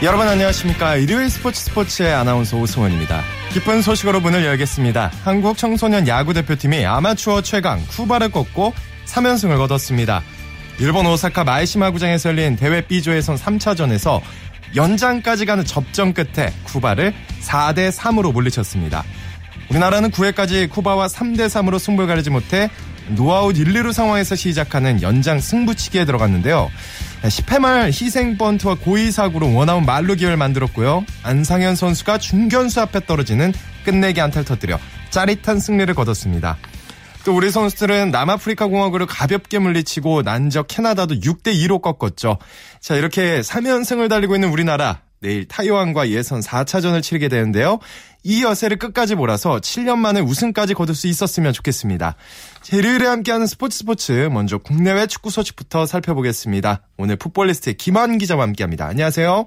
여러분 안녕하십니까. 일요일 스포츠 스포츠의 아나운서 오승원입니다. 기쁜 소식으로 문을 열겠습니다. 한국 청소년 야구 대표팀이 아마추어 최강 쿠바를 꺾고 3연승을 거뒀습니다. 일본 오사카 마이시마 구장에서 열린 대회 B조 예선 3차전에서 연장까지 가는 접전 끝에 쿠바를 4대 3으로 물리쳤습니다. 우리나라는 9회까지 쿠바와 3대 3으로 승부를 가리지 못해 노아웃 1, 2루 상황에서 시작하는 연장 승부치기에 들어갔는데요. 10회 말 희생 번트와 고의 사구로 원아웃 말루 기회를 만들었고요. 안상현 선수가 중견수 앞에 떨어지는 끝내기 안타를 터뜨려 짜릿한 승리를 거뒀습니다. 또 우리 선수들은 남아프리카 공화국을 가볍게 물리치고 난적 캐나다도 6대 2로 꺾었죠. 자, 이렇게 3연승을 달리고 있는 우리나라 내일 타이완과 예선 4차전을 치르게 되는데요. 이 여세를 끝까지 몰아서 7년 만에 우승까지 거둘 수 있었으면 좋겠습니다. 일요일에 함께하는 스포츠 스포츠 먼저 국내외 축구 소식부터 살펴보겠습니다. 오늘 풋볼리스트의 김한 기자와 함께합니다. 안녕하세요.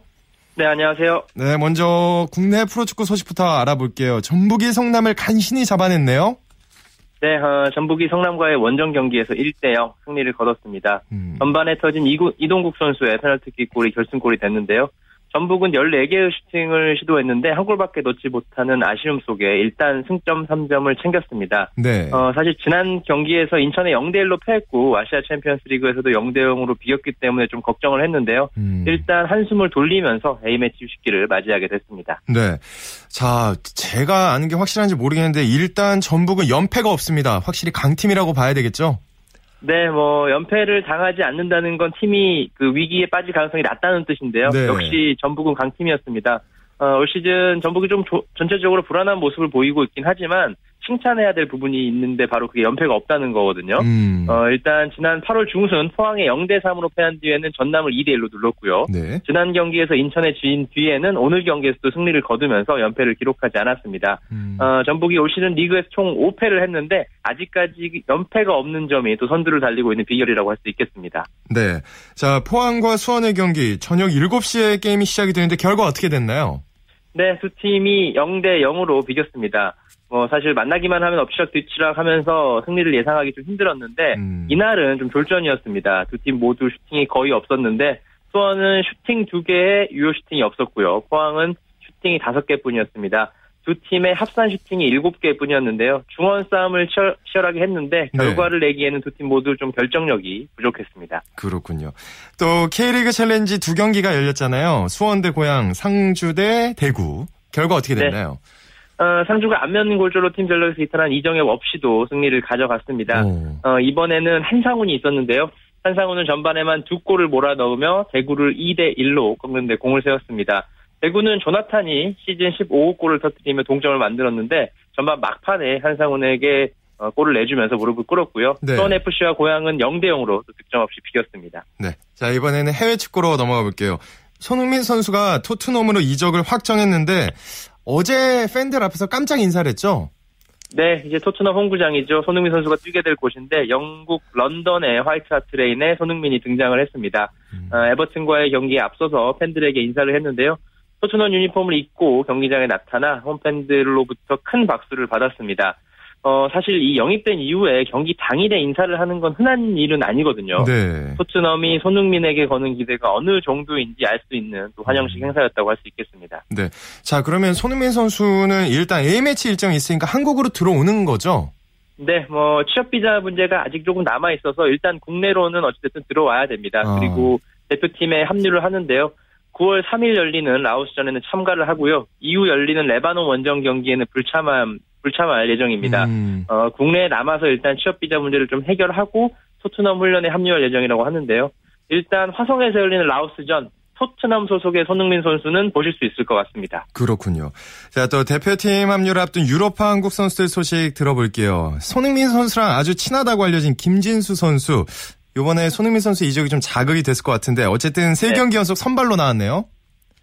네, 안녕하세요. 네, 먼저 국내 프로축구 소식부터 알아볼게요. 전북이 성남을 간신히 잡아냈네요. 네, 어, 전북이 성남과의 원정 경기에서 1대0 승리를 거뒀습니다. 음. 전반에 터진 이구, 이동국 선수의 페널티킥 골이 결승골이 됐는데요. 전북은 14개의 슈팅을 시도했는데 한 골밖에 넣지 못하는 아쉬움 속에 일단 승점 3점을 챙겼습니다. 네. 어, 사실 지난 경기에서 인천에 0대1로 패했고 아시아 챔피언스 리그에서도 0대0으로 비겼기 때문에 좀 걱정을 했는데요. 음. 일단 한숨을 돌리면서 A매치 휴식기를 맞이하게 됐습니다. 네. 자, 제가 아는 게 확실한지 모르겠는데 일단 전북은 연패가 없습니다. 확실히 강팀이라고 봐야 되겠죠? 네, 뭐 연패를 당하지 않는다는 건 팀이 그 위기에 빠질 가능성이 낮다는 뜻인데요. 네. 역시 전북은 강팀이었습니다. 어, 올 시즌 전북이 좀 조, 전체적으로 불안한 모습을 보이고 있긴 하지만 칭찬해야 될 부분이 있는데 바로 그게 연패가 없다는 거거든요. 음. 어, 일단 지난 8월 중순 포항에 0대 3으로 패한 뒤에는 전남을 2대 1로 눌렀고요. 네. 지난 경기에서 인천에 지인 뒤에는 오늘 경기에서도 승리를 거두면서 연패를 기록하지 않았습니다. 음. 어, 전북이 올 시즌 리그에서 총 5패를 했는데 아직까지 연패가 없는 점이 또 선두를 달리고 있는 비결이라고 할 수 있겠습니다. 네. 자, 포항과 수원의 경기 저녁 7시에 게임이 시작이 되는데 결과 어떻게 됐나요? 네, 두 팀이 0대 0으로 비겼습니다. 뭐 사실 만나기만 하면 엎치락 뒤치락 하면서 승리를 예상하기 좀 힘들었는데 음. 이날은 좀 졸전이었습니다. 두 팀 모두 슈팅이 거의 없었는데 수원은 슈팅 두 개에 유효 슈팅이 없었고요. 포항은 슈팅이 다섯 개뿐이었습니다. 두 팀의 합산 슈팅이 일곱 개뿐이었는데요. 중원 싸움을 치열, 하게 했는데 네. 결과를 네. 내기에는 두 팀 모두 좀 결정력이 부족했습니다. 그렇군요. 또 K리그 챌린지 두 경기가 열렸잖아요. 수원 대 고양, 상주 대 대구. 결과 어떻게 네. 됐나요? 네. 어, 상주가 안면 골절로 팀 전력에서 이탈한 이정협 없이도 승리를 가져갔습니다. 어, 이번에는 한상운이 있었는데요. 한상운은 전반에만 두 골을 몰아넣으며 대구를 2대 1로 꺾는데 공을 세웠습니다. 대구는 조나탄이 시즌 15호 골을 터뜨리며 동점을 만들었는데 전반 막판에 한상운에게 어, 골을 내주면서 무릎을 꿇었고요. 네. 수원FC와 고양은 0대 0으로 득점 없이 비겼습니다. 네. 자, 이번에는 해외 축구로 넘어가 볼게요. 손흥민 선수가 토트넘으로 이적을 확정했는데 어제 팬들 앞에서 깜짝 인사를 했죠? 네, 이제 토트넘 홈구장이죠. 손흥민 선수가 뛰게 될 곳인데 영국 런던의 화이트 하트 레인에 손흥민이 등장을 했습니다. 음. 어, 에버튼과의 경기에 앞서서 팬들에게 인사를 했는데요. 토트넘 유니폼을 입고 경기장에 나타나 홈팬들로부터 큰 박수를 받았습니다. 어, 사실 이 영입된 이후에 경기 당일에 인사를 하는 건 흔한 일은 아니거든요. 네. 토트넘이 손흥민에게 거는 기대가 어느 정도인지 알 수 있는 또 환영식 음. 행사였다고 할 수 있겠습니다. 네. 자, 그러면 손흥민 선수는 일단 A매치 일정이 있으니까 한국으로 들어오는 거죠? 네, 뭐 취업 비자 문제가 아직 조금 남아 있어서 일단 국내로는 어찌됐든 들어와야 됩니다. 아. 그리고 대표팀에 합류를 하는데요. 9월 3일 열리는 라오스전에는 참가를 하고요. 이후 열리는 레바논 원정 경기에는 불참함 불참할 예정입니다. 음. 어, 국내에 남아서 일단 취업 비자 문제를 좀 해결하고 토트넘 훈련에 합류할 예정이라고 하는데요. 일단 화성에서 열리는 라오스전 토트넘 소속의 손흥민 선수는 보실 수 있을 것 같습니다. 그렇군요. 자, 또 대표팀 합류를 앞둔 유로파 한국 선수들 소식 들어볼게요. 손흥민 선수랑 아주 친하다고 알려진 김진수 선수. 이번에 손흥민 선수 이적이 좀 자극이 됐을 것 같은데 어쨌든 세 네. 경기 연속 선발로 나왔네요.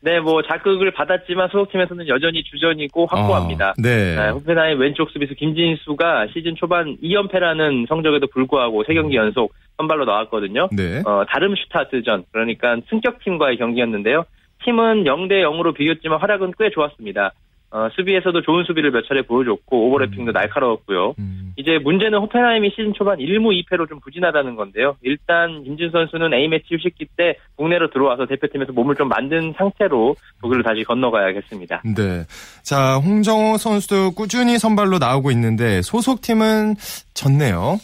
네, 뭐 자극을 받았지만 소속팀에서는 여전히 주전이고 확고합니다. 아, 네. 네, 호펜하의 왼쪽 수비수 김진수가 시즌 초반 2연패라는 성적에도 불구하고 3경기 연속 선발로 나왔거든요. 네. 어, 다름 슈타트전, 그러니까 승격팀과의 경기였는데요. 팀은 0대 0으로 비겼지만 활약은 꽤 좋았습니다. 어, 수비에서도 좋은 수비를 몇 차례 보여줬고 오버래핑도 음. 날카로웠고요. 음. 이제 문제는 호펜하임이 시즌 초반 1무 2패로 좀 부진하다는 건데요. 일단 김진 선수는 A매치 휴식기 때 국내로 들어와서 대표팀에서 몸을 좀 만든 상태로 독일로 다시 건너가야겠습니다. 네. 자, 홍정호 선수도 꾸준히 선발로 나오고 있는데 소속팀은 졌네요.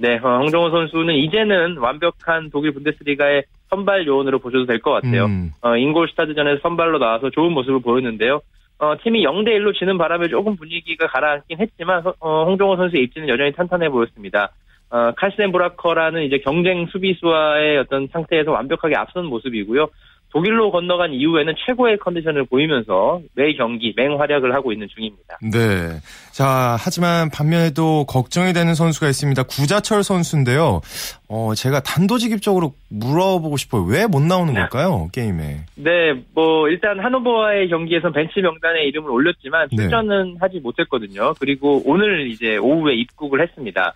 네, 어, 홍정호 선수는 이제는 완벽한 독일 분데스리가의 선발 요원으로 보셔도 될 것 같아요. 음. 어, 인골스타드전에서 선발로 나와서 좋은 모습을 보였는데요. 어, 팀이 0대 1로 지는 바람에 조금 분위기가 가라앉긴 했지만 어, 홍종호 선수의 입지는 여전히 탄탄해 보였습니다. 어, 칼센 브라커라는 이제 경쟁 수비수와의 어떤 상태에서 완벽하게 앞선 모습이고요. 독일로 건너간 이후에는 최고의 컨디션을 보이면서 매 경기 맹활약을 하고 있는 중입니다. 네. 자, 하지만 반면에도 걱정이 되는 선수가 있습니다. 구자철 선수인데요. 어, 제가 단도직입적으로 물어보고 싶어요. 왜 못 나오는 네. 걸까요? 게임에. 네, 뭐 일단 하노버와의 경기에서 벤치 명단에 이름을 올렸지만 네. 출전은 네. 하지 못했거든요. 그리고 오늘 이제 오후에 입국을 했습니다.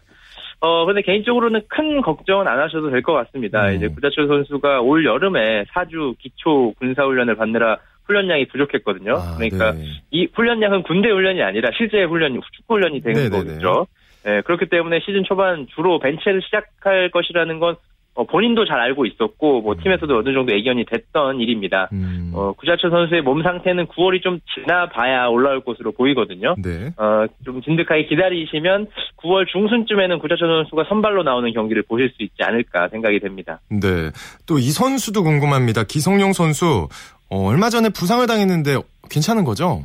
어, 근데 개인적으로는 큰 걱정은 안 하셔도 될 것 같습니다. 음. 이제 구자철 선수가 올 여름에 사주 기초 군사훈련을 받느라 훈련량이 부족했거든요. 아, 그러니까 네. 이 훈련량은 군대 훈련이 아니라 실제 훈련, 축구 훈련이 되는 네네네. 거겠죠. 네, 그렇기 때문에 시즌 초반 주로 벤치를 시작할 것이라는 건 어, 본인도 잘 알고 있었고 뭐 음. 팀에서도 어느 정도 의견이 됐던 일입니다. 음. 어, 구자철 선수의 몸 상태는 9월이 좀 지나봐야 올라올 것으로 보이거든요. 네. 어, 좀 진득하게 기다리시면 9월 중순쯤에는 구자철 선수가 선발로 나오는 경기를 보실 수 있지 않을까 생각이 됩니다. 네. 또 이 선수도 궁금합니다. 기성용 선수 어, 얼마 전에 부상을 당했는데 괜찮은 거죠?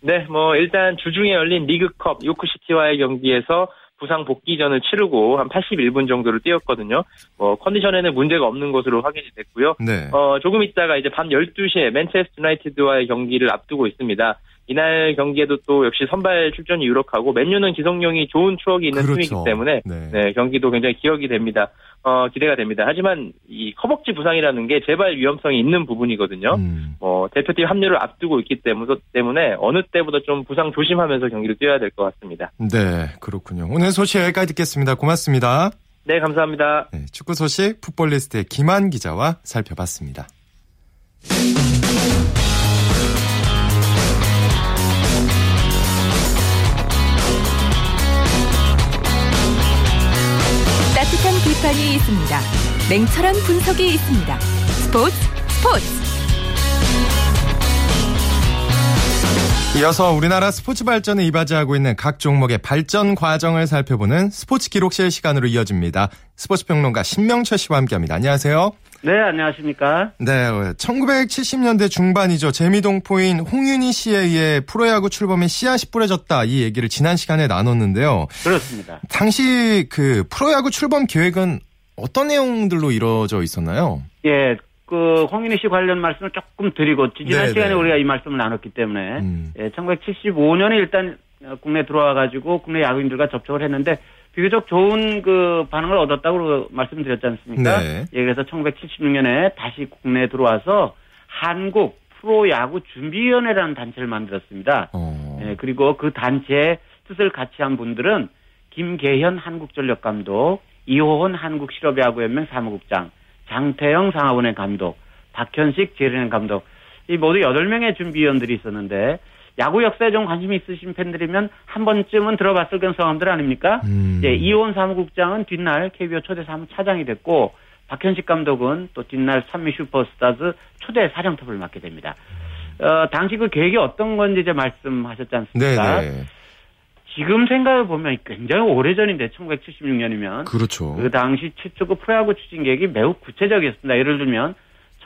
네, 뭐 일단 주중에 열린 리그컵 요크시티와의 경기에서 부상 복귀전을 치르고 한 81분 정도를 뛰었거든요. 어, 컨디션에는 문제가 없는 것으로 확인이 됐고요. 네. 어, 조금 있다가 이제 밤 12시에 맨체스터 유나이티드와의 경기를 앞두고 있습니다. 이날 경기에도 또 역시 선발 출전이 유력하고 맨유는 기성용이 좋은 추억이 있는 그렇죠. 팀이기 때문에 네. 네, 경기도 굉장히 기억이 됩니다. 어, 기대가 됩니다. 하지만 이 허벅지 부상이라는 게 재발 위험성이 있는 부분이거든요. 음. 어, 대표팀 합류를 앞두고 있기 때문에 어느 때보다 좀 부상 조심하면서 경기를 뛰어야 될 것 같습니다. 네, 그렇군요. 오늘 소식 여기까지 듣겠습니다. 고맙습니다. 네, 감사합니다. 네, 축구 소식 풋볼리스트의 김한 기자와 살펴봤습니다. 비판이 있습니다. 냉철한 분석이 있습니다. 스포츠 스포츠 이어서 우리나라 스포츠 발전에 이바지하고 있는 각 종목의 발전 과정을 살펴보는 스포츠 기록실 시간으로 이어집니다. 스포츠 평론가 신명철 씨와 함께합니다. 안녕하세요. 네, 안녕하십니까. 네, 1970년대 중반이죠. 재미동포인 홍윤희 씨에 의해 프로야구 출범에 씨앗이 뿌려졌다. 이 얘기를 지난 시간에 나눴는데요. 그렇습니다. 당시 그 프로야구 출범 계획은 어떤 내용들로 이루어져 있었나요? 예, 그 홍윤희 씨 관련 말씀을 조금 드리고 지난. 시간에 네. 우리가 이 말씀을 나눴기 때문에 음. 예, 1975년에 일단 국내 들어와 가지고 국내 야구인들과 접촉을 했는데 비교적 좋은 그 반응을 얻었다고 말씀드렸지 않습니까? 네. 예, 그래서 1976년에 다시 국내에 들어와서 한국 프로야구 준비위원회라는 단체를 만들었습니다. 어. 예, 그리고 그 단체의 뜻을 같이 한 분들은 김계현 한국전력 감독, 이호헌 한국실업야구연맹 사무국장, 장태영 상하원의 감독, 박현식 재련의 감독, 이 모두 8명의 준비위원들이 있었는데 야구 역사에 좀 관심 있으신 팬들이면 한 번쯤은 들어봤을 그런 성함들 아닙니까? 음. 예, 이호원 사무국장은 뒷날 KBO 초대 사무 차장이 됐고 박현식 감독은 또 뒷날 산미 슈퍼스타즈 초대 사령탑을 맡게 됩니다. 어, 당시 그 계획이 어떤 건지 이제 말씀하셨지 않습니까? 네네. 지금 생각해 보면 굉장히 오래전인데 1976년이면 그렇죠. 그 당시 최초 그 프로야구 추진 계획이 매우 구체적이었습니다. 예를 들면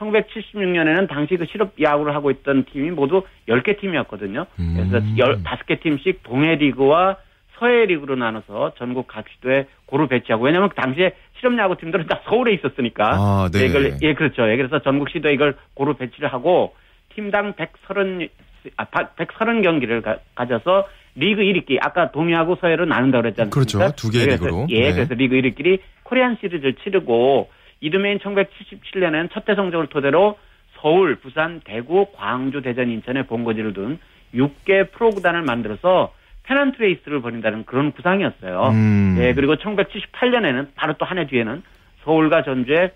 1976년에는 당시 그 실업 야구를 하고 있던 팀이 모두 10개 팀이었거든요. 그래서 음. 15개 팀씩 동해 리그와 서해 리그로 나눠서 전국 각 시도에 고루 배치하고 왜냐하면 그 당시에 실업 야구 팀들은 다 서울에 있었으니까 아, 네. 이걸 예 그렇죠. 예, 그래서 전국 시도에 이걸 고루 배치를 하고 팀당 130 아, 130 경기를 가, 져서 리그 1위끼리 아까 동해하고 서해로 나눈다고 않습니까? 그렇죠. 두 개의 리그로. 예, 네. 그래서 리그 1위끼리 코리안 시리즈를 치르고 이듬해인 1977년에는 첫해 성적을 토대로 서울, 부산, 대구, 광주, 대전, 인천에 본거지를 둔 6개 프로구단을 만들어서 페넌트 레이스를 벌인다는 그런 구상이었어요. 음. 네, 그리고 1978년에는 바로 또 한 해 뒤에는 서울과 전주에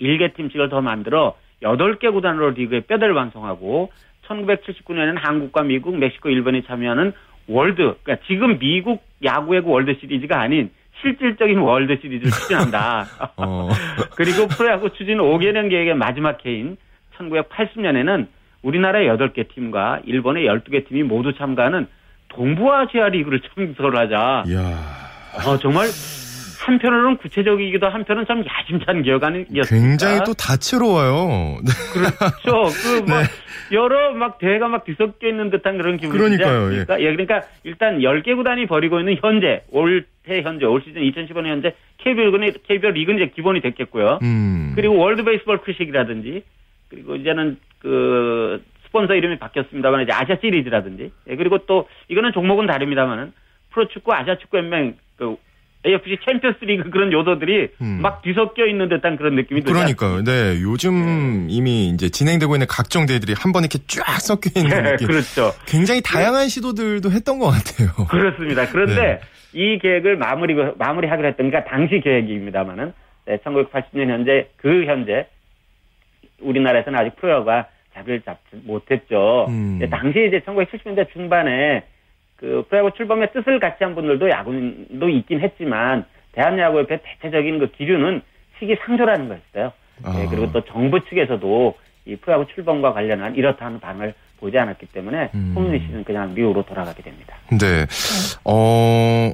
1개 팀씩을 더 만들어 8개 구단으로 리그의 뼈대를 완성하고 1979년에는 한국과 미국, 멕시코, 일본이 참여하는 월드, 그러니까 지금 미국 야구의 그 월드 시리즈가 아닌 실질적인 월드 시리즈를 추진한다. 어. 그리고 프로야구 추진 5개년 계획의 마지막 해인 1980년에는 우리나라 8개 팀과 일본의 12개 팀이 모두 참가하는 동북아시아 리그를 창설을 하자. 이야. 어, 정말 한편으로는 구체적이기도 한편은 참 야심찬 기획 아니었습니까? 굉장히 또 다채로워요. 그렇죠. 그뭐 네. 여러 막 대회가 막 뒤섞여 있는 듯한 그런 기분이죠. 그러니까요. 예. 예. 그러니까 일단 10개 구단이 벌이고 있는 현재 올해 현재 올 시즌 2015년 현재 KBO는 KBO 리그는 이제 기본이 됐겠고요. 음. 그리고 월드 베이스볼 클래식이라든지 그리고 이제는 그 스폰서 이름이 바뀌었습니다만 이제 아시아 시리즈라든지 예, 그리고 또 이거는 종목은 다릅니다만은 프로축구 아시아 축구 연맹 그 AFC 챔피언스 리그 그런 요소들이 음. 막 뒤섞여 있는 듯한 그런 느낌이 들어요. 그러니까요. 네. 요즘 네. 이미 이제 진행되고 있는 각종 대회들이 한 번에 이렇게 쫙 섞여 있는 네, 느낌. 그렇죠. 굉장히 다양한 시도들도 했던 것 같아요. 그렇습니다. 그런데 네. 이 계획을 마무리, 마무리하기로 했던 게 당시 계획입니다만은 네, 1980년 현재 그 현재 우리나라에서는 아직 프로야구가 자리를 잡지 못했죠. 음. 당시 이제 1970년대 중반에 그 프로야구 출범의 뜻을 같이 한 분들도 야구도 있긴 했지만 대한야구협회 대체적인 그 기준은 시기상조라는 거였어요. 네, 아. 네, 그리고 또 정부 측에서도 이 프로야구 출범과 관련한 이렇다 하는 반응을 보지 않았기 때문에 음. 홈리 씨는 그냥 미국으로 돌아가게 됩니다. 네. 어,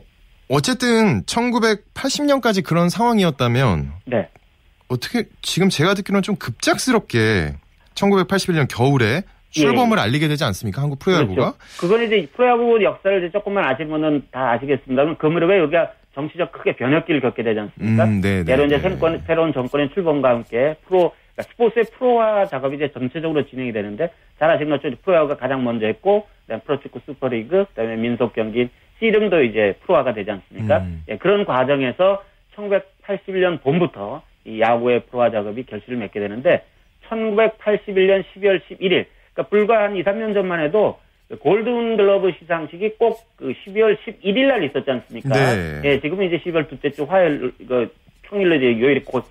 어쨌든 1980년까지 그런 상황이었다면 네. 어떻게 지금 제가 듣기로는 좀 급작스럽게 1981년 겨울에 출범을 예. 알리게 되지 않습니까? 한국 프로야구가? 그렇죠. 그건 이제 프로야구 역사를 이제 조금만 아시면은 다 아시겠습니다만 그 무렵에 여기가 정치적 크게 변혁기를 겪게 되지 않습니까? 음, 네, 네, 이제 네. 새로운, 새로운 정권의 출범과 함께 프로 그러니까 스포츠의 프로화 작업이 이제 전체적으로 진행이 되는데 잘 아시는 것처럼 프로야구가 가장 먼저 했고 그다음 프로축구 슈퍼리그 그다음에 민속 경기 씨름도 이제 프로화가 되지 않습니까? 음. 예, 그런 과정에서 1981년 봄부터 이 야구의 프로화 작업이 결실을 맺게 되는데 1981년 12월 11일 그러니까 불과 한 2, 3년 전만 해도 골든 글러브 시상식이 꼭 그 12월 11일 날 있었지 않습니까? 네. 예, 지금은 이제 12월 둘째 주 화요일, 그 평일로 이제 요일이 고,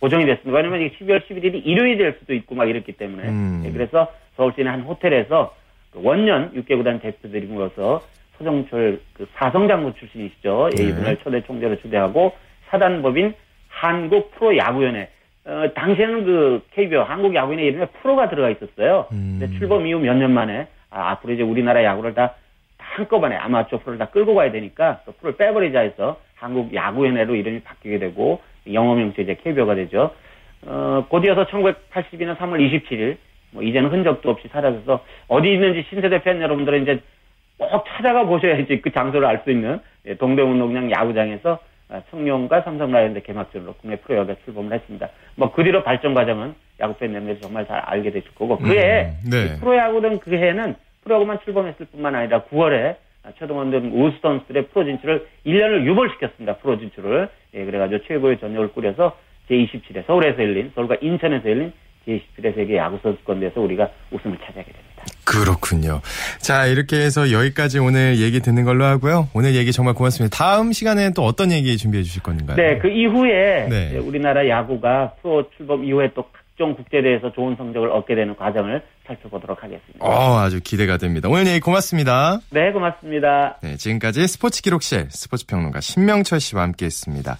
고정이 됐습니다. 왜냐면 이게 12월 11일이 일요일이 될 수도 있고 막 이랬기 때문에. 음. 예, 그래서 서울 시내 한 호텔에서 그 원년 6개 구단 대표들이 모여서 서정철 그 사성장군 출신이시죠. 예, 네. 이분을 초대 총재로 초대하고 사단법인 한국 프로야구연회 어, 당시에는 그 KBO 한국 야구인의 이름에 프로가 들어가 있었어요. 음. 근데 출범 이후 몇 년 만에 아, 앞으로 이제 우리나라 야구를 다, 다 한꺼번에 아마추어 프로를 다 끌고 가야 되니까 또 프로를 빼버리자 해서 한국 야구연회로 이름이 바뀌게 되고 영어 명칭 이제 KBO가 되죠. 어, 곧이어서 1982년 3월 27일 뭐 이제는 흔적도 없이 사라져서 어디 있는지 신세대 팬 여러분들은 이제 꼭 찾아가 보셔야지 그 장소를 알 수 있는 예, 동대문운동장 야구장에서 아, 청룡과 삼성 라이온즈 개막전으로 국내 프로야구에 출범을 했습니다. 뭐 그 뒤로 발전 과정은 야구 팬 여러분들이 정말 잘 알게 되실 거고 그해 음, 네. 프로야구는 그 해는 프로야구만 출범했을 뿐만 아니라 9월에 최동원 우수 선수들의 프로 진출을 1년을 유보시켰습니다. 프로 진출을. 예, 그래가지고 최고의 전력을 꾸려서 제27회 서울에서 열린 서울과 인천에서 열린 제27회 세계 야구 선수권대회에서 우리가 우승을 차지하게 됩니다. 그렇군요. 자, 이렇게 해서 여기까지 오늘 얘기 듣는 걸로 하고요. 오늘 얘기 정말 고맙습니다. 다음 시간에는 또 어떤 얘기 준비해 주실 건가요? 네, 그 이후에 네. 우리나라 야구가 프로 출범 이후에 또 각종 국제대회에서 좋은 성적을 얻게 되는 과정을 살펴보도록 하겠습니다. 어, 아주 기대가 됩니다. 오늘 얘기 고맙습니다. 네, 고맙습니다. 네, 지금까지 스포츠 기록실 스포츠 평론가 신명철 씨와 함께 했습니다.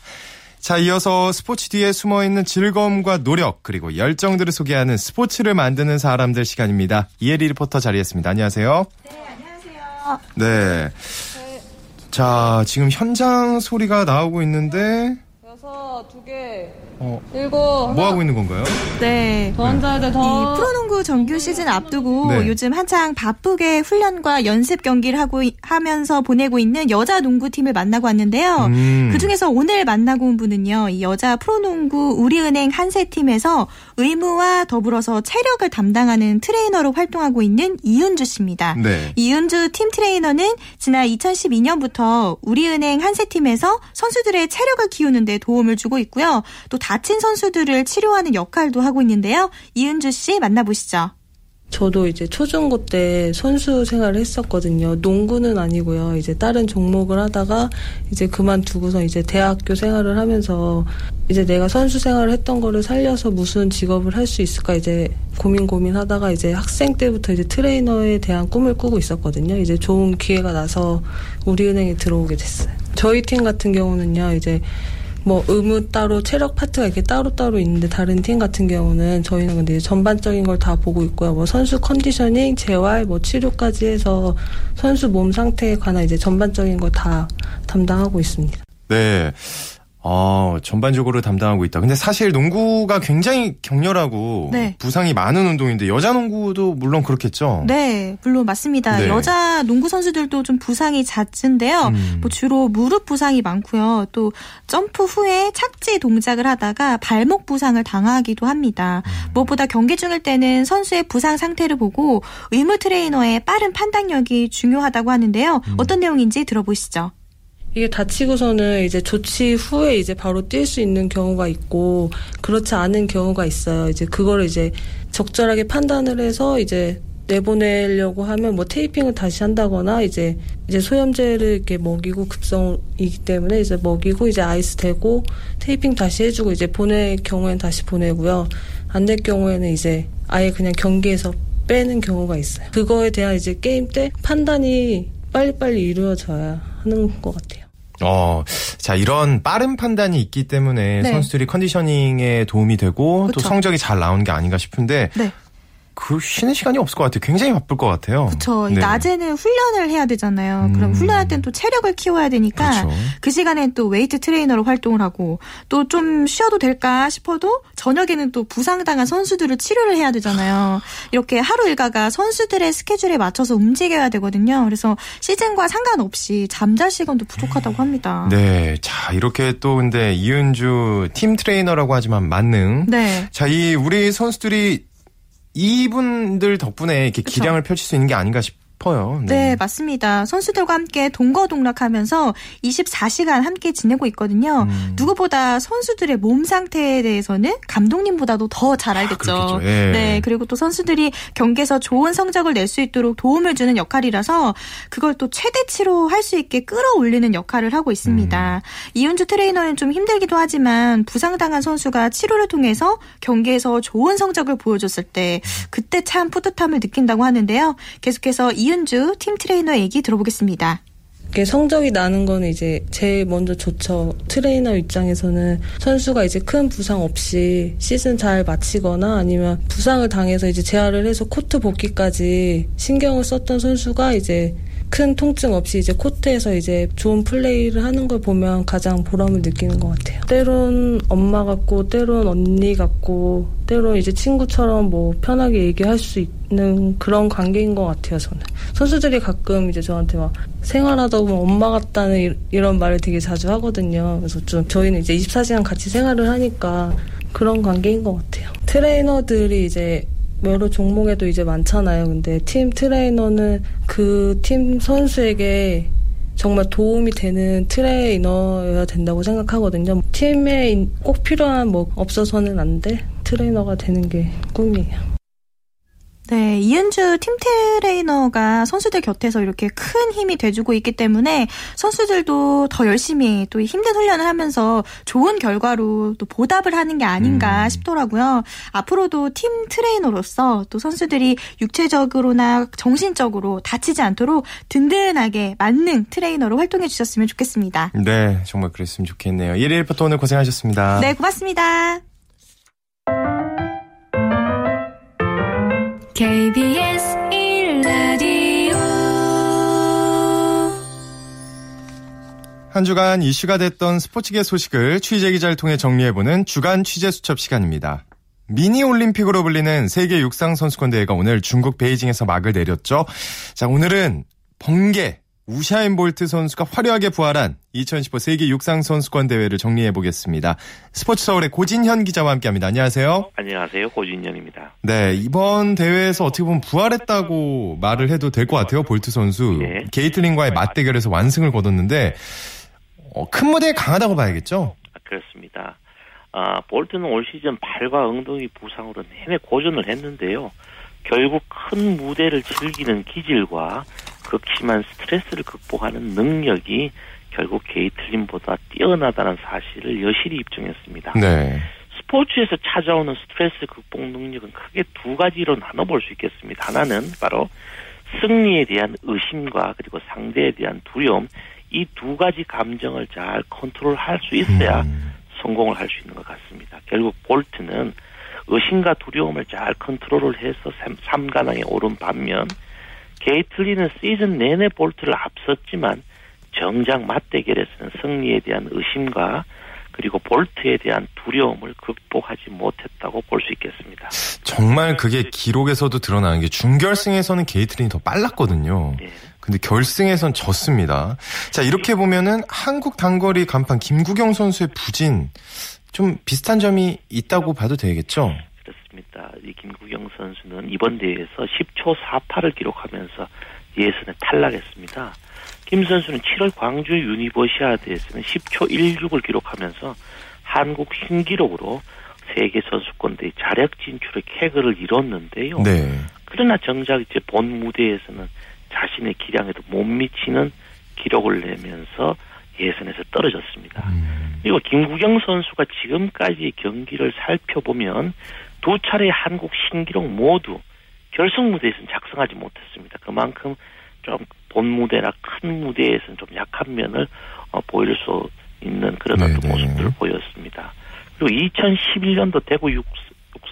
자, 이어서 스포츠 뒤에 숨어 있는 즐거움과 노력 그리고 열정들을 소개하는 스포츠를 만드는 사람들 시간입니다. 이혜리 리포터 자리했습니다. 안녕하세요. 네, 안녕하세요. 네. 네. 자, 지금 현장 소리가 나오고 있는데 여섯, 두 개, 어, 일곱. 뭐 하고 있는 건가요? 네. 더 앉아야 돼, 더. 이 프로농구 정규 시즌 앞두고 네. 요즘 한창 바쁘게 훈련과 연습 경기를 하고 하면서 보내고 있는 여자 농구팀을 만나고 왔는데요. 음. 그 중에서 오늘 만나고 온 분은요, 이 여자 프로농구 우리은행 한세팀에서 의무와 더불어서 체력을 담당하는 트레이너로 활동하고 있는 이은주 씨입니다. 네. 이은주 팀 트레이너는 지난 2012년부터 우리은행 한세팀에서 선수들의 체력을 키우는 데 도움을 주고 있고요. 또 다친 선수들을 치료하는 역할도 하고 있는데요. 이은주 씨 만나보시죠. 저도 이제 초중고 때 선수 생활을 했었거든요. 농구는 아니고요. 이제 다른 종목을 하다가 이제 그만두고서 이제 대학교 생활을 하면서 이제 내가 선수 생활을 했던 거를 살려서 무슨 직업을 할 수 있을까 이제 고민 고민 하다가 이제 학생 때부터 이제 트레이너에 대한 꿈을 꾸고 있었거든요. 이제 좋은 기회가 나서 우리은행에 들어오게 됐어요. 저희 팀 같은 경우는요. 이제 뭐 의무 따로 체력 파트가 이렇게 따로따로 있는데 다른 팀 같은 경우는 저희는 근데 전반적인 걸 다 보고 있고요. 뭐 선수 컨디셔닝, 재활, 뭐 치료까지 해서 선수 몸 상태에 관한 이제 전반적인 걸 다 담당하고 있습니다. 네. 어, 전반적으로 담당하고 있다. 근데 사실 농구가 굉장히 격렬하고 네. 부상이 많은 운동인데 여자 농구도 물론 그렇겠죠. 네, 물론 맞습니다. 네. 여자 농구 선수들도 좀 부상이 잦은데요. 음. 뭐 주로 무릎 부상이 많고요. 또 점프 후에 착지 동작을 하다가 발목 부상을 당하기도 합니다. 음. 무엇보다 경기 중일 때는 선수의 부상 상태를 보고 의무 트레이너의 빠른 판단력이 중요하다고 하는데요. 음. 어떤 내용인지 들어보시죠. 이게 다치고서는 이제 조치 후에 이제 바로 뛸 수 있는 경우가 있고 그렇지 않은 경우가 있어요. 이제 그거를 이제 적절하게 판단을 해서 이제 내보내려고 하면 뭐 테이핑을 다시 한다거나 이제 이제 소염제를 이렇게 먹이고 급성이기 때문에 이제 먹이고 이제 아이스 대고 테이핑 다시 해주고 이제 보낼 경우에는 다시 보내고요. 안 될 경우에는 이제 아예 그냥 경기에서 빼는 경우가 있어요. 그거에 대한 이제 게임 때 판단이 빨리빨리 이루어져야 하는 것 같아요. 어, 자, 이런 빠른 판단이 있기 때문에 네. 선수들이 컨디셔닝에 도움이 되고 그쵸. 또 성적이 잘 나오는 게 아닌가 싶은데 네. 그 쉬는 시간이 없을 것 같아요. 굉장히 바쁠 것 같아요. 그렇죠. 네. 낮에는 훈련을 해야 되잖아요. 음. 그럼 훈련할 땐 또 체력을 키워야 되니까 그렇죠. 그 시간엔 또 웨이트 트레이너로 활동을 하고 또 좀 쉬어도 될까 싶어도 저녁에는 또 부상당한 선수들을 치료를 해야 되잖아요. 이렇게 하루 일과가 선수들의 스케줄에 맞춰서 움직여야 되거든요. 그래서 시즌과 상관없이 잠잘 시간도 부족하다고 합니다. 네. 자, 이렇게 또 근데 이은주 팀 트레이너라고 하지만 만능. 네. 자, 이 우리 선수들이 이분들 덕분에 이렇게 그쵸? 기량을 펼칠 수 있는 게 아닌가 싶 싶어요. 네. 네. 맞습니다. 선수들과 함께 동거동락하면서 24시간 함께 지내고 있거든요. 음. 누구보다 선수들의 몸 상태에 대해서는 감독님보다도 더 잘 알겠죠. 아, 예. 네, 그리고 또 선수들이 경기에서 좋은 성적을 낼 수 있도록 도움을 주는 역할이라서 그걸 또 최대치로 할 수 있게 끌어올리는 역할을 하고 있습니다. 음. 이은주 트레이너는 좀 힘들기도 하지만 부상당한 선수가 치료를 통해서 경기에서 좋은 성적을 보여줬을 때 그때 참 뿌듯함을 느낀다고 하는데요. 계속해서 이은 이은주 팀 트레이너 얘기 들어보겠습니다. 성적이 나는 거는 이제 제일 먼저 좋죠. 트레이너 입장에서는 선수가 이제 큰 부상 없이 시즌 잘 마치거나 아니면 부상을 당해서 이제 재활을 해서 코트 복귀까지 신경을 썼던 선수가 이제 큰 통증 없이 이제 코트에서 이제 좋은 플레이를 하는 걸 보면 가장 보람을 느끼는 것 같아요. 때론 엄마 같고, 때론 언니 같고, 때론 이제 친구처럼 뭐 편하게 얘기할 수 있는 그런 관계인 것 같아요, 저는. 선수들이 가끔 이제 저한테 막 생활하다 보면 엄마 같다는 이런 말을 되게 자주 하거든요. 그래서 좀 저희는 이제 24시간 같이 생활을 하니까 그런 관계인 것 같아요. 트레이너들이 이제 여러 종목에도 이제 많잖아요. 근데 팀 트레이너는 그 팀 선수에게 정말 도움이 되는 트레이너여야 된다고 생각하거든요. 팀에 꼭 필요한 뭐 없어서는 안 돼. 트레이너가 되는 게 꿈이에요. 네, 이은주 팀 트레이너가 선수들 곁에서 이렇게 큰 힘이 돼주고 있기 때문에 선수들도 더 열심히 또 힘든 훈련을 하면서 좋은 결과로 또 보답을 하는 게 아닌가 음. 싶더라고요. 앞으로도 팀 트레이너로서 또 선수들이 육체적으로나 정신적으로 다치지 않도록 든든하게 만능 트레이너로 활동해 주셨으면 좋겠습니다. 네, 정말 그랬으면 좋겠네요. 1일 리포터 오늘 고생하셨습니다. 네, 고맙습니다. KBS 1라디오 한 주간 이슈가 됐던 스포츠계 소식을 취재 기자를 통해 정리해보는 주간 취재 수첩 시간입니다. 미니 올림픽으로 불리는 세계 육상 선수권 대회가 오늘 중국 베이징에서 막을 내렸죠. 자, 오늘은 번개 우샤인 볼트 선수가 화려하게 부활한 2015 세계 육상 선수권 대회를 정리해 보겠습니다. 스포츠 서울의 고진현 기자와 함께합니다. 안녕하세요. 안녕하세요. 고진현입니다. 네, 이번 대회에서 어떻게 보면 부활했다고 말을 해도 될 것 같아요. 볼트 선수 예. 게이틀린과의 맞대결에서 완승을 거뒀는데 어, 큰 무대에 강하다고 봐야겠죠. 아, 그렇습니다. 아, 볼트는 올 시즌 발과 엉덩이 부상으로 내내 고전을 했는데요. 결국 큰 무대를 즐기는 기질과 극심한 스트레스를 극복하는 능력이 결국 게이틀린보다 뛰어나다는 사실을 여실히 입증했습니다. 네. 스포츠에서 찾아오는 스트레스 극복 능력은 크게 두 가지로 나눠볼 수 있겠습니다. 하나는 바로 승리에 대한 의심과 그리고 상대에 대한 두려움 이 두 가지 감정을 잘 컨트롤할 수 있어야 음. 성공을 할 수 있는 것 같습니다. 결국 볼트는 의심과 두려움을 잘 컨트롤을 해서 3관왕에 오른 반면 게이틀리는 시즌 내내 볼트를 앞섰지만 정작 맞대결에서는 승리에 대한 의심과 그리고 볼트에 대한 두려움을 극복하지 못했다고 볼 수 있겠습니다. 정말 그게 기록에서도 드러나는 게 준결승에서는 게이트린이 더 빨랐거든요. 네. 근데 결승에선 졌습니다. 자, 이렇게 보면은 한국 단거리 간판 김구경 선수의 부진 좀 비슷한 점이 있다고 봐도 되겠죠? 그렇습니다. 이 김구경 선수는 이번 대회에서 10초 48을 기록하면서 예선에 탈락했습니다. 김 선수는 7월 광주 유니버시아드에서는 10초 16을 기록하면서 한국 신기록으로 세계 선수권대회 자력 진출의 쾌거를 이뤘는데요. 네. 그러나 정작 이제 본 무대에서는 자신의 기량에도 못 미치는 기록을 내면서 예선에서 떨어졌습니다. 음. 그리고 김구경 선수가 지금까지 경기를 살펴보면 두 차례 한국 신기록 모두 결승 무대에서는 작성하지 못했습니다. 그만큼 좀 본 무대나 큰 무대에서는 좀 약한 면을 어, 보일 수 있는 그런 네네. 어떤 모습들을 보였습니다. 그리고 2011년도 대구 육,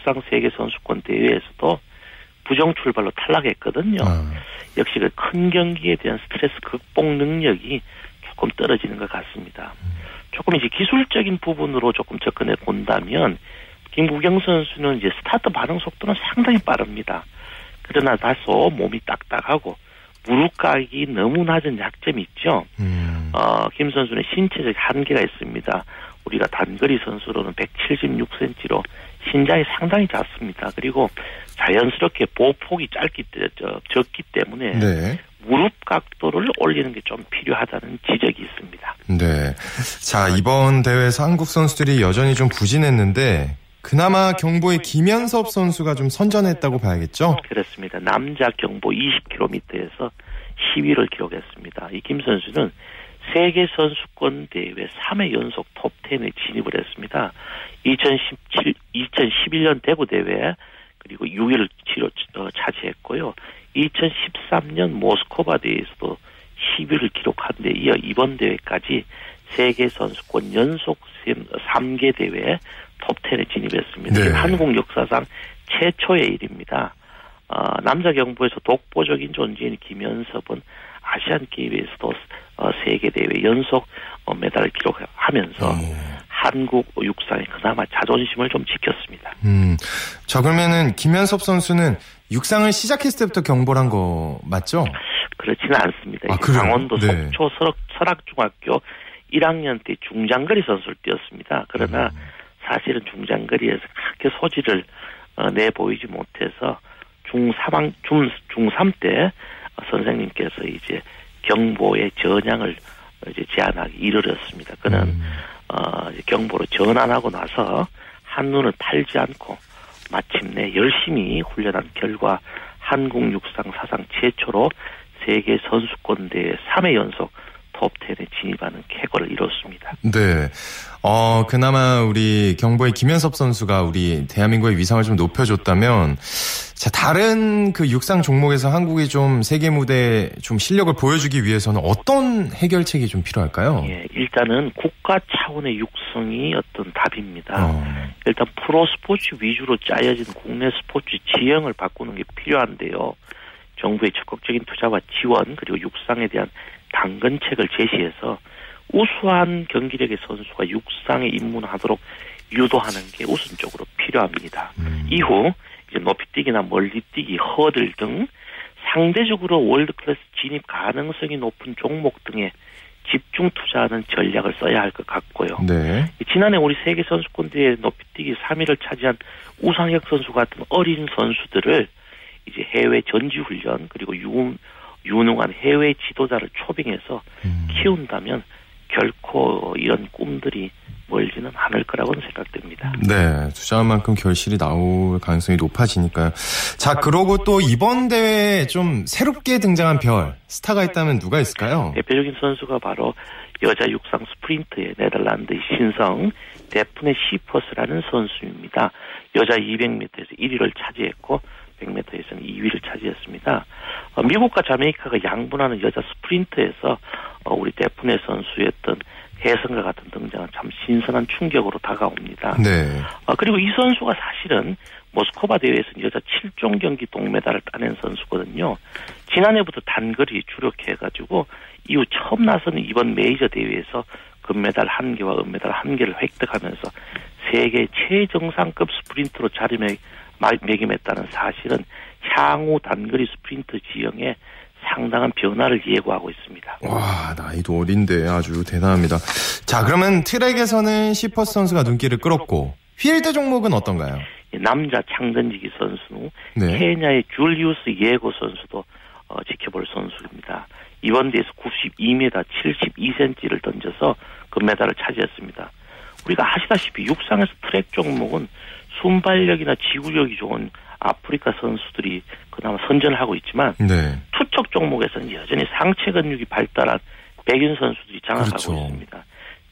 상 세계 선수권 대회에서도 부정 출발로 탈락했거든요. 아. 역시 그 큰 경기에 대한 스트레스 극복 능력이 조금 떨어지는 것 같습니다. 조금 이제 기술적인 부분으로 조금 접근해 본다면 김구경 선수는 이제 스타트 반응 속도는 상당히 빠릅니다. 그러나 다소 몸이 딱딱하고 무릎각이 너무 낮은 약점이 있죠. 음. 어, 김 선수는 신체적 한계가 있습니다. 우리가 단거리 선수로는 176cm로 신장이 상당히 작습니다. 그리고 자연스럽게 보폭이 짧기 적기 때문에 네. 무릎 각도를 올리는 게 좀 필요하다는 지적이 있습니다. 네. 자, 이번 대회에서 한국 선수들이 여전히 좀 부진했는데 그나마 경보의 김현섭 선수가 좀 선전했다고 봐야겠죠? 그렇습니다. 남자 경보 20km에서 10위를 기록했습니다. 이 김 선수는 세계 선수권 대회 3회 연속 톱10에 진입을 했습니다. 2017, 2011년 대구 대회 그리고 6위를 치료, 어, 차지했고요. 2013년 모스코바 대회에서도 10위를 기록한 데 이어 이번 대회까지 세계 선수권 연속 3개 대회 톱10에 진입했습니다. 네. 한국 역사상 최초의 일입니다. 어, 남자 경부에서 독보적인 존재인 김현섭은 아시안 게임에서도 어, 세계 대회 연속 어, 메달을 기록하면서 오. 한국 육상에 그나마 자존심을 좀 지켰습니다. 음, 자 그러면은 김현섭 선수는 육상을 시작했을 때부터 경보를 한거 맞죠? 그렇지는 않습니다. 아, 강원도 네. 속초 설악, 설악중학교 1학년 때 중장거리 선수를 뛰었습니다. 그러나 음. 사실은 중장거리에서 그렇게 소질을 어, 내 보이지 못해서 중3, 중, 중3 때 선생님께서 이제 경보의 전향을 이제 제안하기 이르렀습니다. 그는 음. 어, 경보로 전환하고 나서 한눈을 팔지 않고 마침내 열심히 훈련한 결과 한국 육상 사상 최초로 세계 선수권 대회 3회 연속 톱10에 진입하는 쾌거를 이뤘습니다. 네. 어, 그나마 우리 경보의 김현섭 선수가 우리 대한민국의 위상을 좀 높여줬다면, 자, 다른 그 육상 종목에서 한국이 좀 세계 무대에 좀 실력을 보여주기 위해서는 어떤 해결책이 좀 필요할까요? 예, 일단은 국가 차원의 육성이 어떤 답입니다. 어. 일단 프로 스포츠 위주로 짜여진 국내 스포츠 지형을 바꾸는 게 필요한데요. 정부의 적극적인 투자와 지원 그리고 육상에 대한 당근책을 제시해서 우수한 경기력의 선수가 육상에 입문하도록 유도하는 게 우선적으로 필요합니다. 음. 이후 이제 높이뛰기나 멀리뛰기, 허들 등 상대적으로 월드클래스 진입 가능성이 높은 종목 등에 집중 투자하는 전략을 써야 할 것 같고요. 네. 지난해 우리 세계 선수권 대회 높이뛰기 3위를 차지한 우상혁 선수 같은 어린 선수들을 이제 해외 전지 훈련 그리고 유, 유능한 해외 지도자를 초빙해서 음. 키운다면 결코 이런 꿈들이 멀지는 않을 거라고는 생각됩니다. 네, 투자한 만큼 결실이 나올 가능성이 높아지니까요. 자, 그러고 또 이번 대회에 좀 새롭게 등장한 별, 스타가 있다면 누가 있을까요? 대표적인 선수가 바로 여자 육상 스프린트의 네덜란드 신성 데프네 시퍼스라는 선수입니다. 여자 200m에서 1위를 차지했고 100m에서는 2위를 차지했습니다. 어, 미국과 자메이카가 양분하는 여자 스프린트에서 어, 우리 데프네 선수의 어떤 혜성과 같은 등장은 참 신선한 충격으로 다가옵니다. 네. 어, 그리고 이 선수가 사실은 모스코바 대회에서 여자 7종 경기 동메달을 따낸 선수거든요. 지난해부터 단거리 주력해가지고 이후 처음 나서는 이번 메이저 대회에서 금메달 한 개와 은메달 한 개를 획득하면서 세계 최정상급 스프린터로 자리매김 했다는 사실은 향후 단거리 스프린트 지형에 상당한 변화를 예고하고 있습니다. 와, 나이도 어린데 아주 대단합니다. 자, 그러면 트랙에서는 스히퍼스 선수가 눈길을 끌었고, 필드 종목은 어떤가요? 남자 창던지기 선수, 네. 케냐의 줄리우스 예고 선수도 어, 지켜볼 선수입니다. 이번 대회에서 92m 72cm를 던져서 금메달을 차지했습니다. 우리가 아시다시피 육상에서 트랙 종목은 순발력이나 지구력이 좋은 아프리카 선수들이 그나마 선전을 하고 있지만 네. 투척 종목에서는 여전히 상체 근육이 발달한 백인 선수들이 장악하고 그렇죠. 있습니다.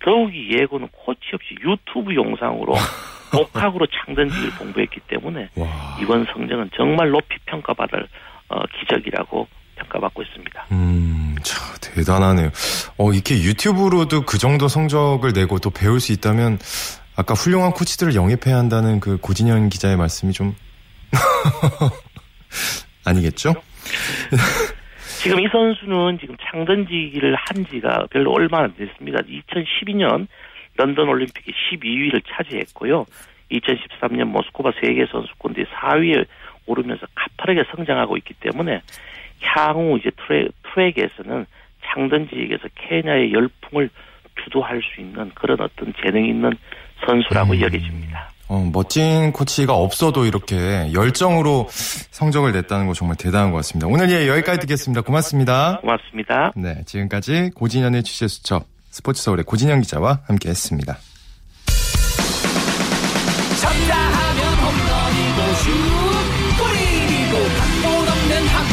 더욱이 예고는 코치 없이 유튜브 영상으로 독학으로 창던지기를 공부했기 때문에 와. 이번 성적은 정말 높이 평가받을 어, 기적이라고 평가받고 있습니다. 음, 참 대단하네요. 어, 이렇게 유튜브로도 그 정도 성적을 내고 또 배울 수 있다면 아까 훌륭한 코치들을 영입해야 한다는 그 고진현 기자의 말씀이 좀 아니겠죠? 지금 이 선수는 지금 창던지기를 한 지가 별로 얼마 안 됐습니다. 2012년 런던 올림픽에 12위를 차지했고요. 2013년 모스크바 세계 선수권대 4위에 오르면서 가파르게 성장하고 있기 때문에 향후 이제 트랙, 트랙에서는 창던지기에서 케냐의 열풍을 주도할 수 있는 그런 어떤 재능이 있는 선수라고 음. 여겨집니다. 어, 멋진 코치가 없어도 이렇게 열정으로 성적을 냈다는 거 정말 대단한 것 같습니다. 오늘 예, 여기까지 듣겠습니다. 고맙습니다. 고맙습니다. 네, 지금까지 고진현의 취재 수첩 스포츠 서울의 고진현 기자와 함께 했습니다. 쳤다 하면 홈런이고 슛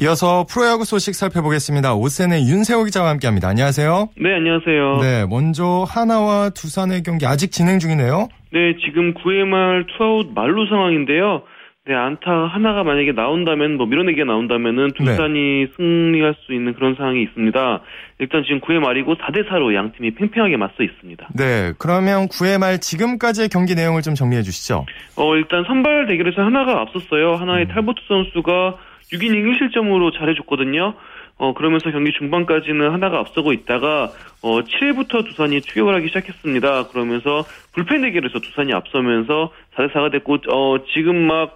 이어서 프로야구 소식 살펴보겠습니다. OSEN의 윤세호 기자와 함께합니다. 안녕하세요. 네, 안녕하세요. 네, 먼저 한화와 두산의 경기 아직 진행 중이네요. 네, 지금 9회 말 투아웃 만루 상황인데요. 네, 안타 하나가 만약에 나온다면, 뭐 밀어내기가 나온다면은 두산이 네. 승리할 수 있는 그런 상황이 있습니다. 일단 지금 9회 말이고 4대 4로 양 팀이 팽팽하게 맞서 있습니다. 네, 그러면 9회 말 지금까지의 경기 내용을 좀 정리해 주시죠. 어, 일단 선발 대결에서 하나가 앞섰어요. 하나의 음. 탈보트 선수가 6이닝 1실점으로 잘해줬거든요. 어, 그러면서 경기 중반까지는 하나가 앞서고 있다가, 어, 7회부터 두산이 추격을 하기 시작했습니다. 그러면서 불펜 대결에서 두산이 앞서면서 4대4가 됐고, 어, 지금 막,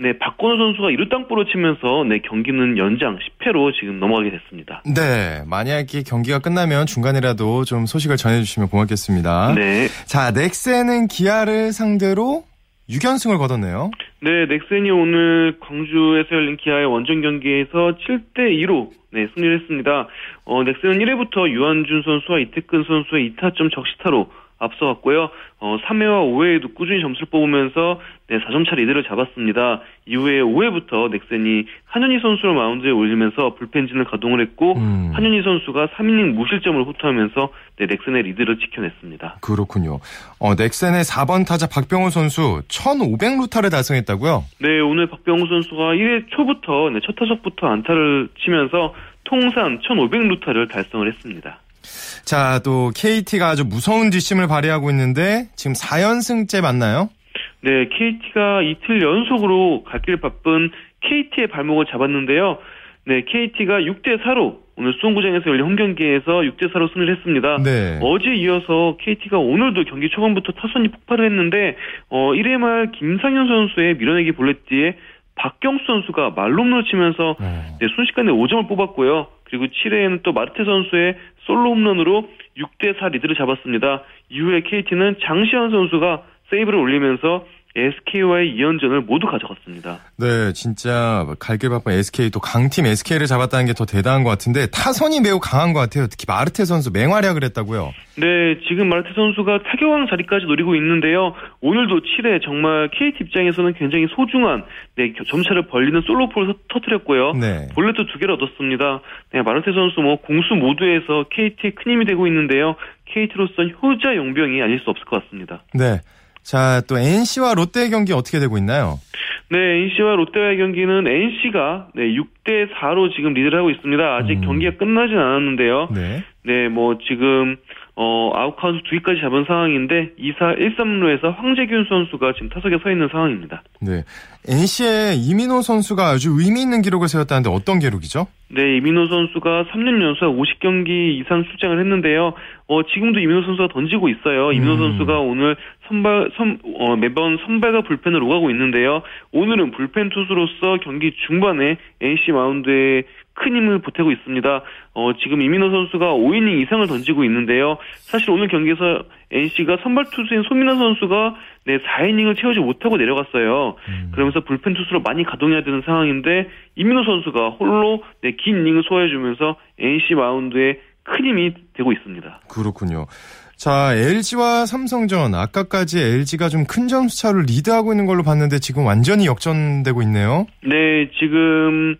네, 박건우 선수가 1루 땅볼을 치면서 네, 경기는 연장 10회로 지금 넘어가게 됐습니다. 네, 만약에 경기가 끝나면 중간이라도 좀 소식을 전해주시면 고맙겠습니다. 네. 자, 넥센은 기아를 상대로 6연승을 거뒀네요. 네, 넥센이 오늘 광주에서 열린 기아의 원정 경기에서 7대 2로 네, 승리를 했습니다. 어, 넥센은 1회부터 유한준 선수와 이태근 선수의 2타점 적시타로 앞서갔고요. 어, 3회와 5회에도 꾸준히 점수를 뽑으면서 네, 4점 차 리드를 잡았습니다. 이후에 5회부터 넥센이 한현희 선수를 마운드에 올리면서 불펜진을 가동을 했고 음. 한현희 선수가 3이닝 무실점을 호투하면서 네, 넥센의 리드를 지켜냈습니다. 그렇군요. 어, 넥센의 4번 타자 박병호 선수 1,500루타를 달성했다고요? 네, 오늘 박병호 선수가 1회 초부터 네, 첫 타석부터 안타를 치면서 통산 1,500루타를 달성을 했습니다. 자, 또 KT가 아주 무서운 뒷심을 발휘하고 있는데 지금 4연승째 맞나요? 네, KT가 이틀 연속으로 갈길 바쁜 KT의 발목을 잡았는데요. 네, KT가 6대 4로 오늘 수원구장에서 열린 홈경기에서 6대 4로 승리를 했습니다. 네. 어제 이어서 KT가 오늘도 경기 초반부터 타선이 폭발을 했는데 어 1회 말 김상현 선수의 밀어내기 볼넷 뒤에 박경수 선수가 말홈런을 치면서 네. 네, 순식간에 5점을 뽑았고요. 그리고 7회에는 또 마르테 선수의 솔로 홈런으로 6대 4 리드를 잡았습니다. 이후에 KT는 장시현 선수가 세이브를 올리면서 SK와의 2연전을 모두 가져갔습니다. 네, 진짜 갈길 바쁜 SK 또 강팀 SK를 잡았다는 게 더 대단한 것 같은데 타선이 매우 강한 것 같아요. 특히 마르테 선수 맹활약을 했다고요. 네, 지금 마르테 선수가 타격왕 자리까지 노리고 있는데요. 오늘도 7회 정말 KT 입장에서는 굉장히 소중한 네, 점차를 벌리는 솔로폴을 터뜨렸고요. 네. 볼넷도 두 개를 얻었습니다. 네, 마르테 선수 뭐 공수 모두에서 KT의 큰 힘이 되고 있는데요. KT로선 효자 용병이 아닐 수 없을 것 같습니다. 네. 자, 또 NC와 롯데의 경기 어떻게 되고 있나요? 네, NC와 롯데와의 경기는 NC가 네, 6대 4로 지금 리드를 하고 있습니다. 아직 음. 경기가 끝나진 않았는데요. 네. 네, 뭐 지금 어, 아웃카운트 두 개까지 잡은 상황인데 2사 1-3루에서 황재균 선수가 지금 타석에 서 있는 상황입니다. 네. NC의 이민호 선수가 아주 의미 있는 기록을 세웠다는데 어떤 기록이죠? 네, 이민호 선수가 3년 연속 50경기 이상 출장을 했는데요. 어, 지금도 이민호 선수가 던지고 있어요. 이민호 음. 선수가 오늘 선발, 선, 어, 매번 선발과 불펜을 오가고 있는데요. 오늘은 불펜 투수로서 경기 중반에 NC 마운드에 큰 힘을 보태고 있습니다. 어, 지금 이민호 선수가 5이닝 이상을 던지고 있는데요. 사실 오늘 경기에서 NC가 선발 투수인 소민호 선수가 네, 4이닝을 채우지 못하고 내려갔어요. 음. 그러면서 불펜 투수로 많이 가동해야 되는 상황인데 이민호 선수가 홀로 네, 긴 이닝을 소화해주면서 NC 마운드에 큰 힘이 되고 있습니다. 그렇군요. 자, LG와 삼성전 아까까지 LG가 좀 큰 점수 차를 리드하고 있는 걸로 봤는데 지금 완전히 역전되고 있네요. 네, 지금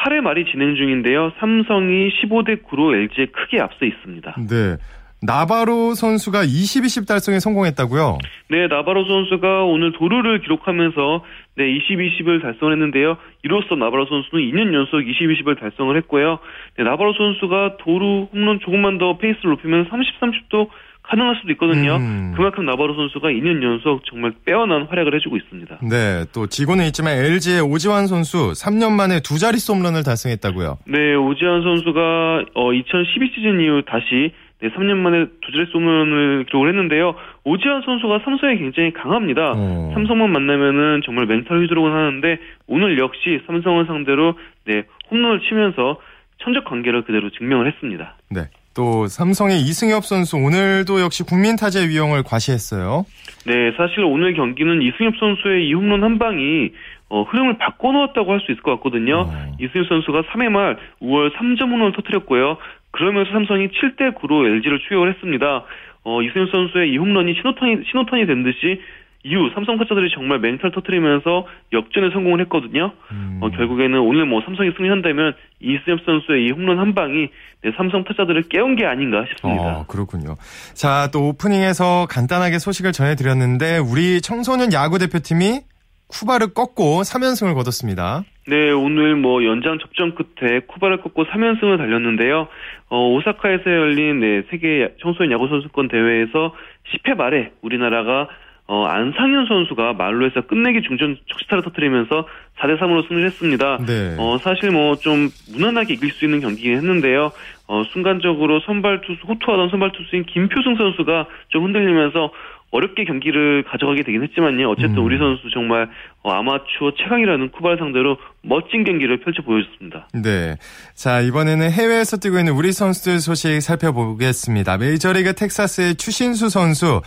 8회 말이 진행 중인데요. 삼성이 15대 9로 LG에 크게 앞서 있습니다. 네. 나바로 선수가 20, 20 달성에 성공했다고요? 네, 나바로 선수가 오늘 도루를 기록하면서 네, 20, 20을 달성했는데요. 이로써 나바로 선수는 2년 연속 20, 20을 달성을 했고요. 네, 나바로 선수가 도루 홈런 조금만 더 페이스를 높이면 30, 30도 가능할 수도 있거든요. 음. 그만큼 나바로 선수가 2년 연속 정말 빼어난 활약을 해주고 있습니다. 네, 또 지고는 있지만 LG의 오지환 선수 3년 만에 두 자릿수 홈런을 달성했다고요. 네, 오지환 선수가 어, 2012 시즌 이후 다시 네, 3년 만에 두 자릿수 홈런을 기록을 했는데요. 오지환 선수가 삼성에 굉장히 강합니다. 어. 삼성만 만나면은 정말 멘탈 휘두르곤 하는데 오늘 역시 삼성을 상대로 네, 홈런을 치면서 천적 관계를 그대로 증명을 했습니다. 네. 또 삼성의 이승엽 선수 오늘도 역시 국민 타자 위용을 과시했어요. 네, 사실 오늘 경기는 이승엽 선수의 이 홈런 한 방이 어, 흐름을 바꿔놓았다고 할 수 있을 것 같거든요. 어. 이승엽 선수가 3회 말 5월 3점 홈런을 터뜨렸고요. 그러면서 삼성이 7대 9로 LG를 추격을 했습니다. 어, 이승엽 선수의 이 홈런이 신호탄이 신호탄이 된 듯이 이후 삼성 타자들이 정말 멘탈 터트리면서 역전에 성공을 했거든요. 음. 어, 결국에는 오늘 뭐 삼성이 승리한다면 이승엽 선수의 이 홈런 한 방이 네, 삼성 타자들을 깨운 게 아닌가 싶습니다. 어, 그렇군요. 자, 또 오프닝에서 간단하게 소식을 전해드렸는데 우리 청소년 야구 대표팀이 쿠바를 꺾고 3연승을 거뒀습니다. 네, 오늘 뭐 연장 접전 끝에 쿠바를 꺾고 3연승을 달렸는데요. 어, 오사카에서 열린 네, 세계 청소년 야구 선수권 대회에서 10회 말에 우리나라가 어, 안상현 선수가 말로에서 끝내기 중전 적시타를 터뜨리면서 4대 3으로 승리를 했습니다. 네. 어, 사실 뭐 좀 무난하게 이길 수 있는 경기긴 했는데요. 어, 순간적으로 선발 투수 호투하던 선발 투수인 김표승 선수가 좀 흔들리면서 어렵게 경기를 가져가게 되긴 했지만요. 어쨌든 음. 우리 선수 정말 어, 아마추어 최강이라는 쿠바를 상대로 멋진 경기를 펼쳐 보여줬습니다. 네. 자, 이번에는 해외에서 뛰고 있는 우리 선수들 소식 살펴보겠습니다. 메이저리그 텍사스의 추신수 선수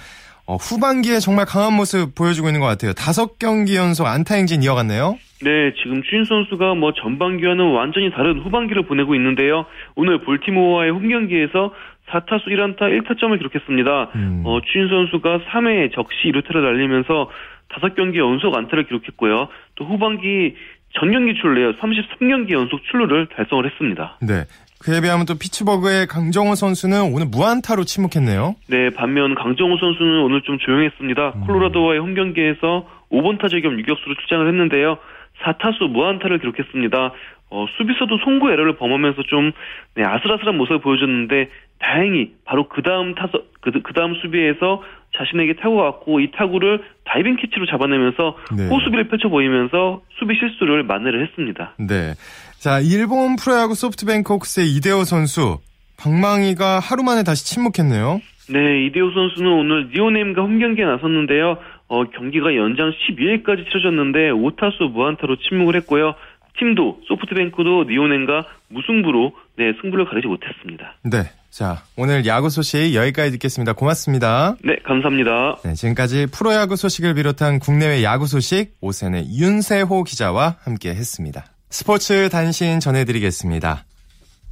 어, 후반기에 정말 강한 모습 보여주고 있는 것 같아요. 다섯 경기 연속 안타 행진 이어갔네요. 네, 지금 추인 선수가 뭐 전반기와는 완전히 다른 후반기를 보내고 있는데요. 오늘 볼티모어와의 홈 경기에서 4타수 1안타 1타점을 기록했습니다. 음. 어, 추인 선수가 3회에 적시 2루타를 날리면서 5경기 연속 안타를 기록했고요. 또 후반기 전경기 출루에 33경기 연속 출루를 달성을 했습니다. 네. 그에 비하면 또 피츠버그의 강정호 선수는 오늘 무안타로 침묵했네요. 네, 반면 강정호 선수는 오늘 좀 조용했습니다. 음. 콜로라도와의 홈 경기에서 5번 타자 겸 유격수로 출장을 했는데요. 4타수 무안타를 기록했습니다. 어, 수비수도 송구 에러를 범하면서 좀 네, 아슬아슬한 모습을 보여줬는데 다행히 바로 그 다음 타석 그, 그 다음 수비에서 자신에게 타구가 왔고 이 타구를 다이빙 캐치로 잡아내면서 네. 호수비를 펼쳐 보이면서 수비 실수를 만회를 했습니다. 네. 자, 일본 프로야구 소프트뱅크 호크스의 이대호 선수 방망이가 하루 만에 다시 침묵했네요. 네, 이대호 선수는 오늘 니혼햄과 홈경기에 나섰는데요. 어, 경기가 연장 12회까지 치러졌는데 5타수 무안타로 침묵을 했고요. 팀도 소프트뱅크도 니혼햄과 무승부로 네, 승부를 가리지 못했습니다. 네. 자, 오늘 야구 소식 여기까지 듣겠습니다. 고맙습니다. 네, 감사합니다. 네, 지금까지 프로야구 소식을 비롯한 국내외 야구 소식 OSEN의 윤세호 기자와 함께 했습니다. 스포츠 단신 전해드리겠습니다.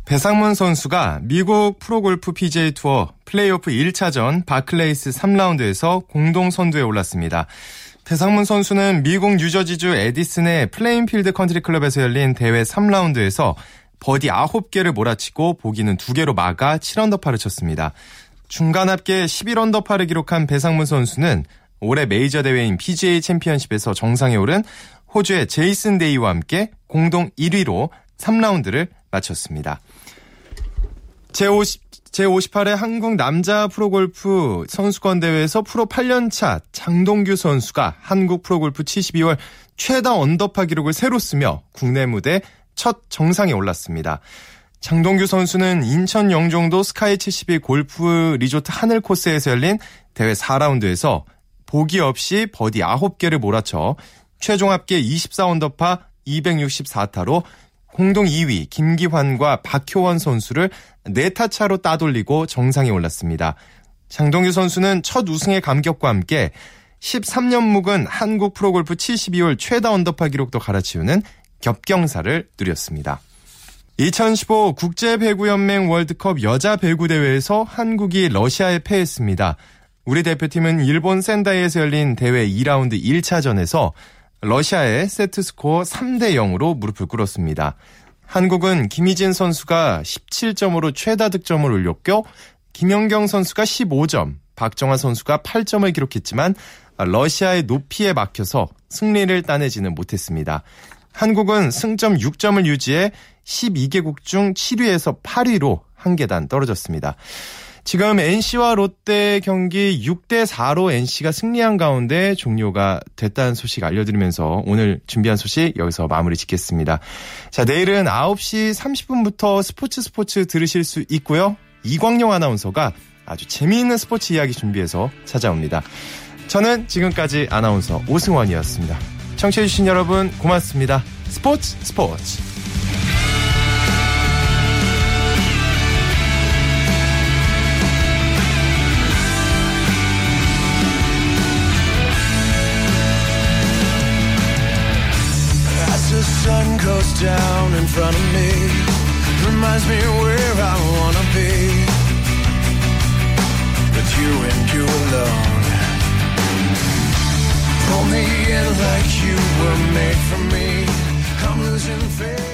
배상문 선수가 미국 프로골프 PGA 투어 플레이오프 1차전 바클레이스 3라운드에서 공동 선두에 올랐습니다. 배상문 선수는 미국 뉴저지주 에디슨의 플레인필드 컨트리 클럽에서 열린 대회 3라운드에서 버디 9개를 몰아치고 보기는 2개로 막아 7언더파를 쳤습니다. 중간 합계 11언더파를 기록한 배상문 선수는 올해 메이저 대회인 PGA 챔피언십에서 정상에 오른 호주의 제이슨 데이와 함께 공동 1위로 3라운드를 마쳤습니다. 제50, 제58회 한국 남자 프로골프 선수권 대회에서 프로 8년차 장동규 선수가 한국 프로골프 72홀 최다 언더파 기록을 새로 쓰며 국내 무대 첫 정상에 올랐습니다. 장동규 선수는 인천 영종도 스카이 72 골프 리조트 하늘 코스에서 열린 대회 4라운드에서 보기 없이 버디 9개를 몰아쳐 최종 합계 24언더파 264타로 공동 2위 김기환과 박효원 선수를 4타 차로 따돌리고 정상에 올랐습니다. 장동규 선수는 첫 우승의 감격과 함께 13년 묵은 한국 프로골프 72홀 최다 언더파 기록도 갈아치우는 겹경사를 누렸습니다. 2015 국제배구연맹 월드컵 여자 배구 대회에서 한국이 러시아에 패했습니다. 우리 대표팀은 일본 센다이에서 열린 대회 2라운드 1차전에서 러시아에 세트 스코어 3대 0으로 무릎을 꿇었습니다. 한국은 김희진 선수가 17점으로 최다 득점을 올렸고 김연경 선수가 15점, 박정아 선수가 8점을 기록했지만 러시아의 높이에 막혀서 승리를 따내지는 못했습니다. 한국은 승점 6점을 유지해 12개국 중 7위에서 8위로 한 계단 떨어졌습니다. 지금 NC와 롯데 경기 6대 4로 NC가 승리한 가운데 종료가 됐다는 소식 알려드리면서 오늘 준비한 소식 여기서 마무리 짓겠습니다. 자, 내일은 9시 30분부터 스포츠 스포츠 들으실 수 있고요. 이광용 아나운서가 아주 재미있는 스포츠 이야기 준비해서 찾아옵니다. 저는 지금까지 아나운서 오승원이었습니다. 청취해주신 여러분 고맙습니다. 스포츠 스포츠. Front of me. Reminds me where I wanna be. With you and you alone. Pull me in like you were made for me. I'm losing faith